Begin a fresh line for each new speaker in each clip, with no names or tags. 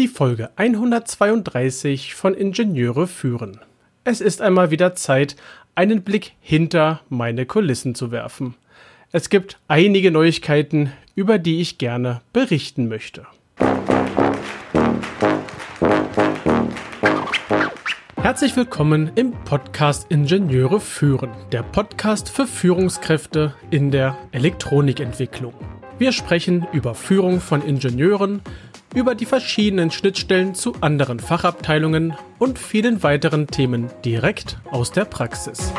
Die Folge 132 von Ingenieure führen. Es ist einmal wieder Zeit, einen Blick hinter meine Kulissen zu werfen. Es gibt einige Neuigkeiten, über die ich gerne berichten möchte. Herzlich willkommen im Podcast Ingenieure führen, der Podcast für Führungskräfte in der Elektronikentwicklung. Wir sprechen über Führung von Ingenieuren, über die verschiedenen Schnittstellen zu anderen Fachabteilungen und vielen weiteren Themen direkt aus der Praxis.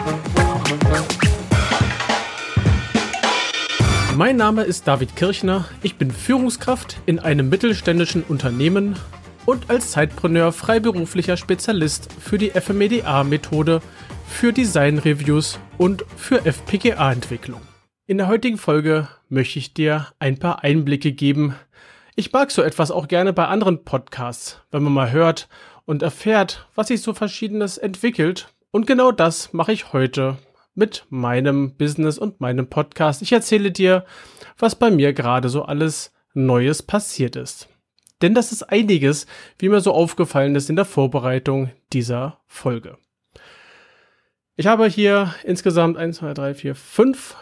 Mein Name ist David Kirchner, ich bin Führungskraft in einem mittelständischen Unternehmen und als Zeitpreneur freiberuflicher Spezialist für die FMEDA-Methode, für Design-Reviews und für FPGA-Entwicklung. In der heutigen Folge möchte ich dir ein paar Einblicke geben. Ich mag so etwas auch gerne bei anderen Podcasts, wenn man mal hört und erfährt, was sich so verschiedenes entwickelt. Und genau das mache ich heute mit meinem Business und meinem Podcast. Ich erzähle dir, was bei mir gerade so alles Neues passiert ist. Denn das ist einiges, wie mir so aufgefallen ist in der Vorbereitung dieser Folge. Ich habe hier insgesamt 1, 2, 3, 4, 5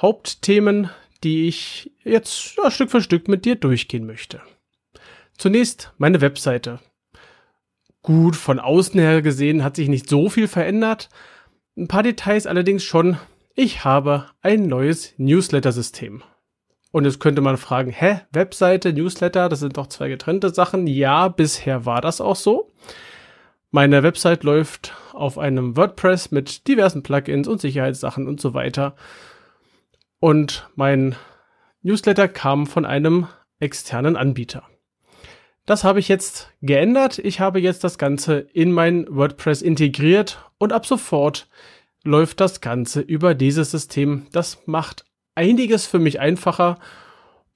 Hauptthemen, die ich jetzt ja, Stück für Stück mit dir durchgehen möchte. Zunächst meine Webseite. Gut, von außen her gesehen hat sich nicht so viel verändert. Ein paar Details allerdings schon. Ich habe ein neues Newsletter-System. Und jetzt könnte man fragen, hä, Webseite, Newsletter, das sind doch zwei getrennte Sachen. Ja, bisher war das auch so. Meine Website läuft auf einem WordPress mit diversen Plugins und Sicherheitssachen und so weiter. Und mein Newsletter kam von einem externen Anbieter. Das habe ich jetzt geändert. Ich habe jetzt das Ganze in mein WordPress integriert und ab sofort läuft das Ganze über dieses System. Das macht einiges für mich einfacher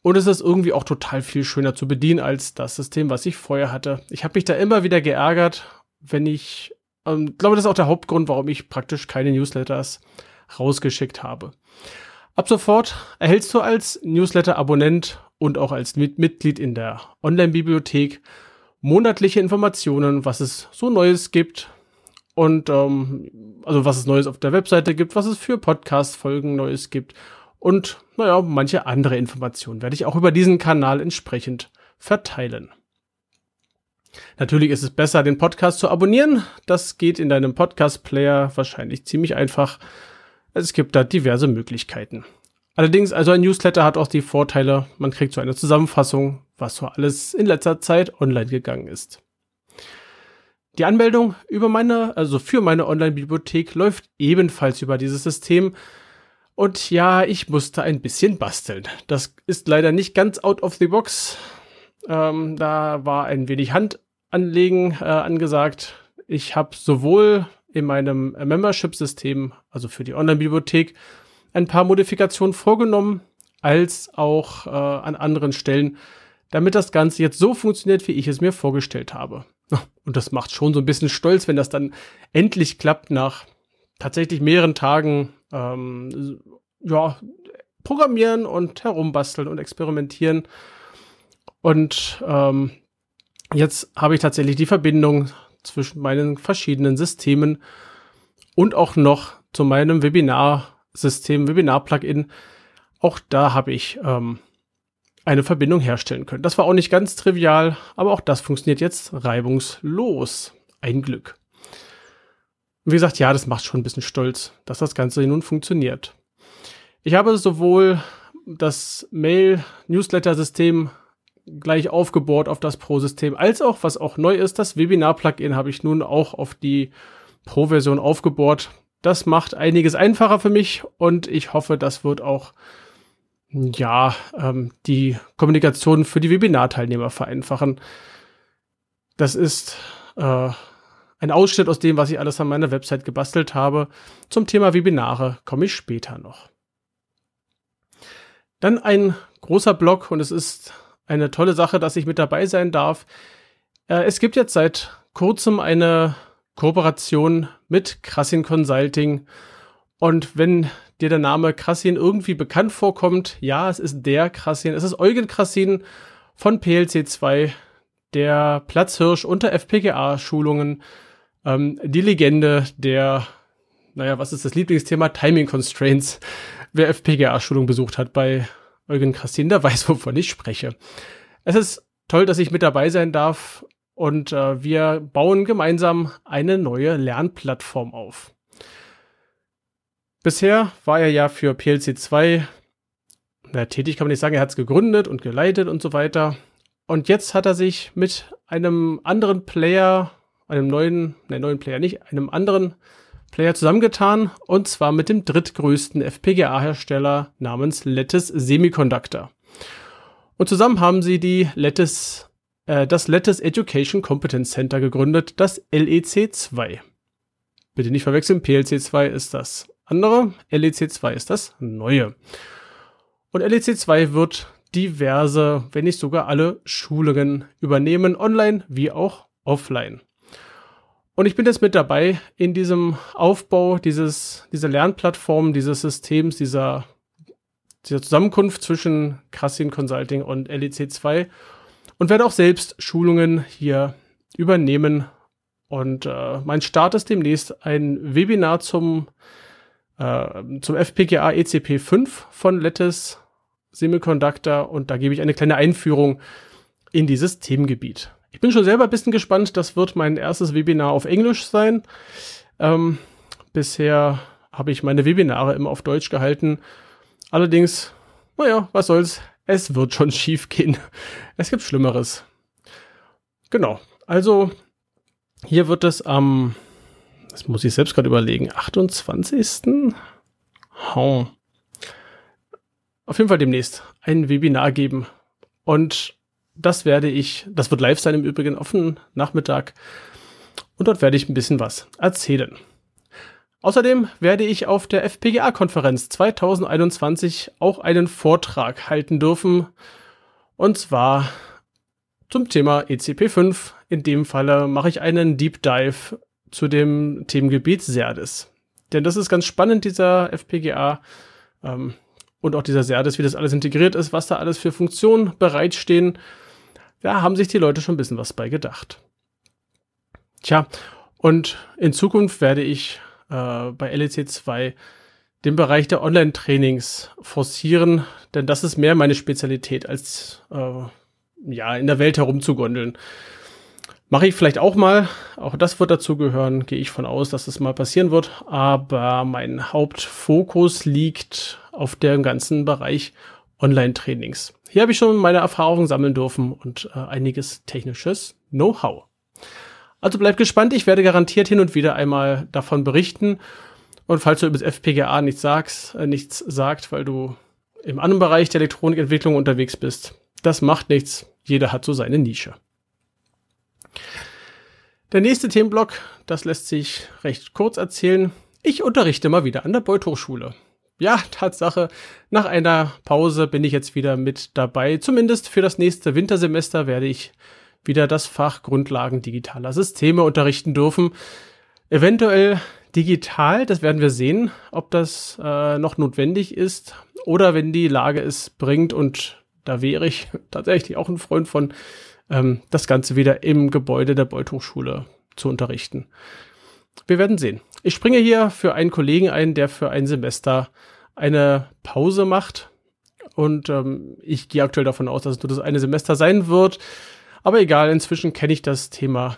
und es ist irgendwie auch total viel schöner zu bedienen als das System, was ich vorher hatte. Ich habe mich da immer wieder geärgert, wenn ich, ähm, glaube, das ist auch der Hauptgrund, warum ich praktisch keine Newsletters rausgeschickt habe. Ab sofort erhältst du als Newsletter-Abonnent und auch als Mitglied in der Online-Bibliothek monatliche Informationen, was es so Neues gibt und ähm, also was es Neues auf der Webseite gibt, was es für Podcast-Folgen Neues gibt und naja, manche andere Informationen werde ich auch über diesen Kanal entsprechend verteilen. Natürlich ist es besser, den Podcast zu abonnieren. Das geht in deinem Podcast-Player wahrscheinlich ziemlich einfach. Es gibt da diverse Möglichkeiten. Allerdings, also ein Newsletter hat auch die Vorteile, man kriegt so eine Zusammenfassung, was so alles in letzter Zeit online gegangen ist. Die Anmeldung über meine, also für meine Online-Bibliothek läuft ebenfalls über dieses System. Und ja, ich musste ein bisschen basteln. Das ist leider nicht ganz out of the box. Ähm, da war ein wenig Handanlegen äh, angesagt. Ich habe sowohl in meinem Membership-System, also für die Online-Bibliothek, ein paar Modifikationen vorgenommen, als auch äh, an anderen Stellen, damit das Ganze jetzt so funktioniert, wie ich es mir vorgestellt habe. Und das macht schon so ein bisschen stolz, wenn das dann endlich klappt nach tatsächlich mehreren Tagen ähm, ja, programmieren und herumbasteln und experimentieren. Und ähm, jetzt habe ich tatsächlich die Verbindung zwischen meinen verschiedenen Systemen und auch noch zu meinem Webinar-System, Webinar-Plugin. Auch da habe ich ähm, eine Verbindung herstellen können. Das war auch nicht ganz trivial, aber auch das funktioniert jetzt reibungslos. Ein Glück. Wie gesagt, ja, das macht schon ein bisschen stolz, dass das Ganze nun funktioniert. Ich habe sowohl das Mail-Newsletter-System gleich aufgebohrt auf das Pro-System, als auch, was auch neu ist, das Webinar-Plugin habe ich nun auch auf die Pro-Version aufgebohrt. Das macht einiges einfacher für mich und ich hoffe, das wird auch ja ähm, die Kommunikation für die Webinar-Teilnehmer vereinfachen. Das ist äh, ein Ausschnitt aus dem, was ich alles an meiner Website gebastelt habe. Zum Thema Webinare komme ich später noch. Dann ein großer Blog und es ist eine tolle Sache, dass ich mit dabei sein darf. Äh, es gibt jetzt seit kurzem eine Kooperation mit Krassin Consulting. Und wenn dir der Name Krassin irgendwie bekannt vorkommt, ja, es ist der Krassin, es ist Eugen Krassin von PLC2, der Platzhirsch unter FPGA-Schulungen, ähm, die Legende der, naja, was ist das Lieblingsthema? Timing Constraints. Wer FPGA-Schulung besucht hat bei Eugen Christine, der weiß, wovon ich spreche. Es ist toll, dass ich mit dabei sein darf und äh, wir bauen gemeinsam eine neue Lernplattform auf. Bisher war er ja für PLC 2 na, tätig, kann man nicht sagen, er hat es gegründet und geleitet und so weiter. Und jetzt hat er sich mit einem anderen Player, einem neuen, ne, neuen Player nicht, einem anderen Player zusammengetan und zwar mit dem drittgrößten FPGA-Hersteller namens Lattice Semiconductor. Und zusammen haben sie die Lattice, äh, das Lattice Education Competence Center gegründet, das LEC2. Bitte nicht verwechseln, PLC2 ist das andere, LEC2 ist das neue. Und LEC2 wird diverse, wenn nicht sogar alle Schulungen übernehmen, online wie auch offline. Und ich bin jetzt mit dabei in diesem Aufbau dieses, dieser Lernplattform, dieses Systems, dieser, dieser Zusammenkunft zwischen Krassin Consulting und LEC2 und werde auch selbst Schulungen hier übernehmen. Und äh, mein Start ist demnächst ein Webinar zum, äh, zum FPGA ECP 5 von Lattice Semiconductor und da gebe ich eine kleine Einführung in dieses Themengebiet. Ich bin schon selber ein bisschen gespannt. Das wird mein erstes Webinar auf Englisch sein. Ähm, bisher habe ich meine Webinare immer auf Deutsch gehalten. Allerdings, naja, was soll's. Es wird schon schief gehen. Es gibt Schlimmeres. Genau. Also, hier wird es am, das muss ich selbst gerade überlegen, 28. Oh auf jeden Fall demnächst ein Webinar geben. Und das werde ich, das wird live sein im Übrigen, auf den Nachmittag. Und dort werde ich ein bisschen was erzählen. Außerdem werde ich auf der FPGA-Konferenz 2021 auch einen Vortrag halten dürfen. Und zwar zum Thema ECP5. In dem Falle mache ich einen Deep Dive zu dem Themengebiet Serdis. Denn das ist ganz spannend, dieser FPGA. Ähm, und auch dieser Serdis, wie das alles integriert ist, was da alles für Funktionen bereitstehen. Da haben sich die Leute schon ein bisschen was bei gedacht. Tja, und in Zukunft werde ich äh, bei LEC 2 den Bereich der Online-Trainings forcieren, denn das ist mehr meine Spezialität, als äh, ja, in der Welt herumzugondeln. Mache ich vielleicht auch mal, auch das wird dazu gehören, gehe ich von aus, dass es das mal passieren wird, aber mein Hauptfokus liegt auf dem ganzen Bereich Online-Trainings. Hier habe ich schon meine Erfahrungen sammeln dürfen und äh, einiges technisches Know-how. Also bleib gespannt, ich werde garantiert hin und wieder einmal davon berichten. Und falls du über das FPGA nichts sagst, äh, nichts sagt, weil du im anderen Bereich der Elektronikentwicklung unterwegs bist, das macht nichts. Jeder hat so seine Nische. Der nächste Themenblock, das lässt sich recht kurz erzählen. Ich unterrichte mal wieder an der Beuth Hochschule ja, Tatsache, nach einer Pause bin ich jetzt wieder mit dabei. Zumindest für das nächste Wintersemester werde ich wieder das Fach Grundlagen digitaler Systeme unterrichten dürfen. Eventuell digital, das werden wir sehen, ob das äh, noch notwendig ist oder wenn die Lage es bringt und da wäre ich tatsächlich auch ein Freund von, ähm, das Ganze wieder im Gebäude der Beuth Hochschule zu unterrichten. Wir werden sehen. Ich springe hier für einen Kollegen ein, der für ein Semester eine Pause macht. Und ähm, ich gehe aktuell davon aus, dass es nur das eine Semester sein wird. Aber egal, inzwischen kenne ich das Thema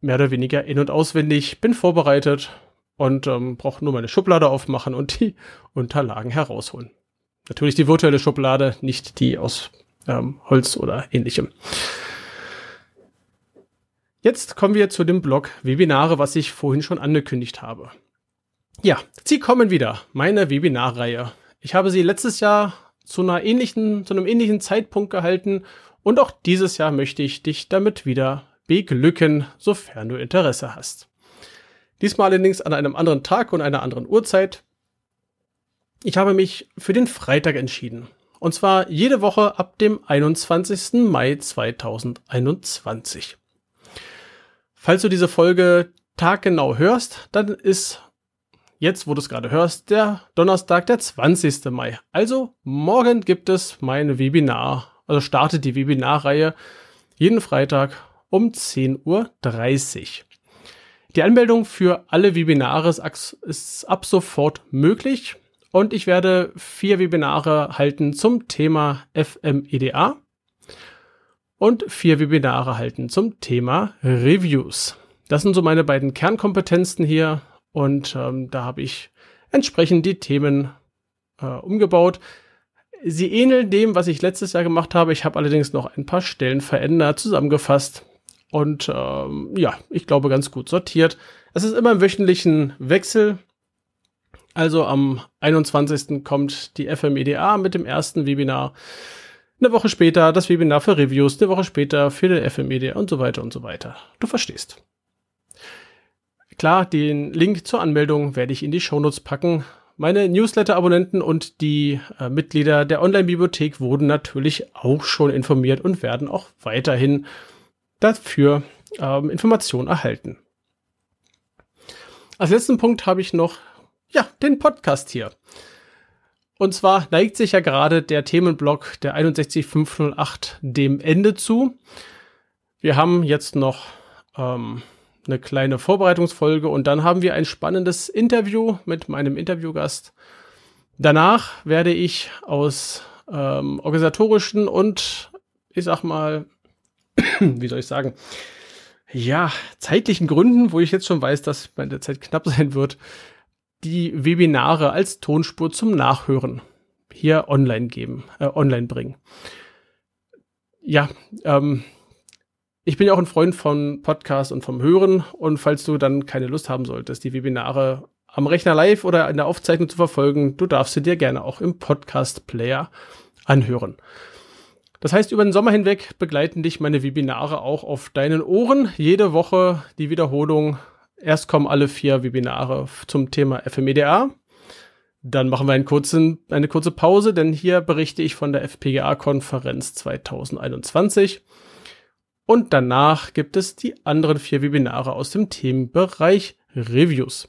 mehr oder weniger in- und auswendig, bin vorbereitet und ähm, brauche nur meine Schublade aufmachen und die Unterlagen herausholen. Natürlich die virtuelle Schublade, nicht die aus ähm, Holz oder ähnlichem. Jetzt kommen wir zu dem Blog Webinare, was ich vorhin schon angekündigt habe. Ja, sie kommen wieder, meine Webinarreihe. Ich habe sie letztes Jahr zu einer ähnlichen, zu einem ähnlichen Zeitpunkt gehalten und auch dieses Jahr möchte ich dich damit wieder beglücken, sofern du Interesse hast. Diesmal allerdings an einem anderen Tag und einer anderen Uhrzeit. Ich habe mich für den Freitag entschieden. Und zwar jede Woche ab dem 21. Mai 2021. Falls du diese Folge taggenau hörst, dann ist jetzt, wo du es gerade hörst, der Donnerstag, der 20. Mai. Also morgen gibt es mein Webinar, also startet die Webinarreihe jeden Freitag um 10.30 Uhr. Die Anmeldung für alle Webinare ist ab sofort möglich und ich werde vier Webinare halten zum Thema FMEDA und vier Webinare halten zum Thema Reviews. Das sind so meine beiden Kernkompetenzen hier und ähm, da habe ich entsprechend die Themen äh, umgebaut. Sie ähneln dem, was ich letztes Jahr gemacht habe. Ich habe allerdings noch ein paar Stellen verändert, zusammengefasst und ähm, ja, ich glaube ganz gut sortiert. Es ist immer im wöchentlichen Wechsel. Also am 21. kommt die FMEDA mit dem ersten Webinar. Eine Woche später das Webinar für Reviews, eine Woche später für den FMEDA und so weiter und so weiter. Du verstehst. Klar, den Link zur Anmeldung werde ich in die Shownotes packen. Meine Newsletter-Abonnenten und die äh, Mitglieder der Online-Bibliothek wurden natürlich auch schon informiert und werden auch weiterhin dafür ähm, Informationen erhalten. Als letzten Punkt habe ich noch ja, den Podcast hier. Und zwar neigt sich ja gerade der Themenblock der 61508 dem Ende zu. Wir haben jetzt noch ähm, eine kleine Vorbereitungsfolge und dann haben wir ein spannendes Interview mit meinem Interviewgast. Danach werde ich aus ähm, organisatorischen und ich sag mal wie soll ich sagen, ja, zeitlichen Gründen, wo ich jetzt schon weiß, dass meine Zeit knapp sein wird, die Webinare als Tonspur zum Nachhören hier online geben, äh, online bringen. Ja, ähm, ich bin ja auch ein Freund von Podcasts und vom Hören und falls du dann keine Lust haben solltest, die Webinare am Rechner live oder in der Aufzeichnung zu verfolgen, du darfst sie dir gerne auch im Podcast-Player anhören. Das heißt, über den Sommer hinweg begleiten dich meine Webinare auch auf deinen Ohren. Jede Woche die Wiederholung. Erst kommen alle vier Webinare zum Thema FMEDA. Dann machen wir einen kurzen, eine kurze Pause, denn hier berichte ich von der FPGA-Konferenz 2021. Und danach gibt es die anderen vier Webinare aus dem Themenbereich Reviews.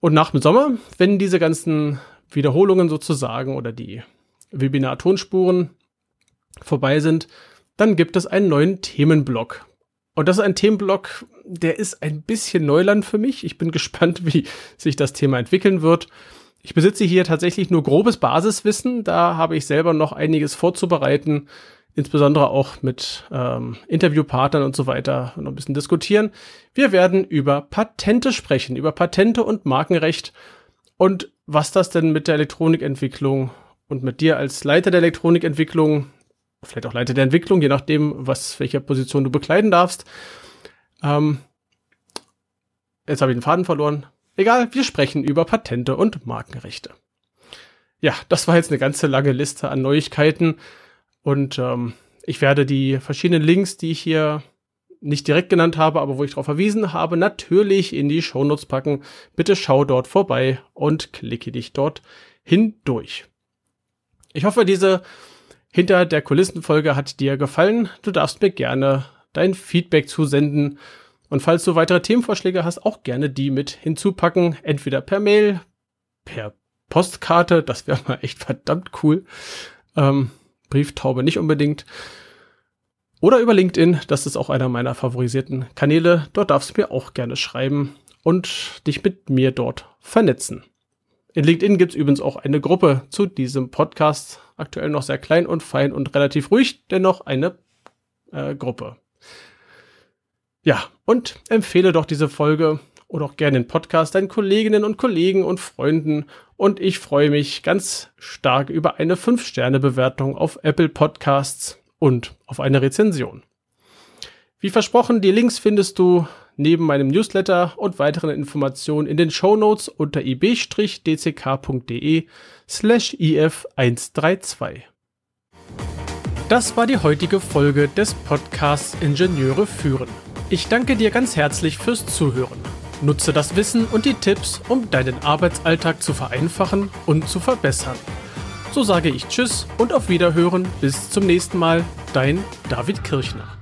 Und nach dem Sommer, wenn diese ganzen Wiederholungen sozusagen oder die Webinar-Tonspuren vorbei sind, dann gibt es einen neuen Themenblock. Und das ist ein Themenblock, der ist ein bisschen Neuland für mich. Ich bin gespannt, wie sich das Thema entwickeln wird. Ich besitze hier tatsächlich nur grobes Basiswissen. Da habe ich selber noch einiges vorzubereiten, insbesondere auch mit ähm, Interviewpartnern und so weiter noch ein bisschen diskutieren. Wir werden über Patente sprechen, über Patente und Markenrecht und was das denn mit der Elektronikentwicklung und mit dir als Leiter der Elektronikentwicklung vielleicht auch Leiter der Entwicklung, je nachdem, was, welche Position du bekleiden darfst. Ähm, jetzt habe ich den Faden verloren. Egal, wir sprechen über Patente und Markenrechte. Ja, das war jetzt eine ganze lange Liste an Neuigkeiten und ähm, ich werde die verschiedenen Links, die ich hier nicht direkt genannt habe, aber wo ich darauf verwiesen habe, natürlich in die Shownotes packen. Bitte schau dort vorbei und klicke dich dort hindurch. Ich hoffe, diese hinter der Kulissenfolge hat dir gefallen. Du darfst mir gerne dein Feedback zusenden. Und falls du weitere Themenvorschläge hast, auch gerne die mit hinzupacken. Entweder per Mail, per Postkarte, das wäre mal echt verdammt cool. Ähm, Brieftaube nicht unbedingt. Oder über LinkedIn, das ist auch einer meiner favorisierten Kanäle. Dort darfst du mir auch gerne schreiben und dich mit mir dort vernetzen. In LinkedIn gibt es übrigens auch eine Gruppe zu diesem Podcast. Aktuell noch sehr klein und fein und relativ ruhig, dennoch eine äh, Gruppe. Ja, und empfehle doch diese Folge oder auch gerne den Podcast deinen Kolleginnen und Kollegen und Freunden. Und ich freue mich ganz stark über eine 5-Sterne-Bewertung auf Apple Podcasts und auf eine Rezension. Wie versprochen, die Links findest du neben meinem Newsletter und weiteren Informationen in den Show Notes unter ib-dck.de slash if132. Das war die heutige Folge des Podcasts Ingenieure führen. Ich danke dir ganz herzlich fürs Zuhören. Nutze das Wissen und die Tipps, um deinen Arbeitsalltag zu vereinfachen und zu verbessern. So sage ich Tschüss und auf Wiederhören. Bis zum nächsten Mal. Dein David Kirchner.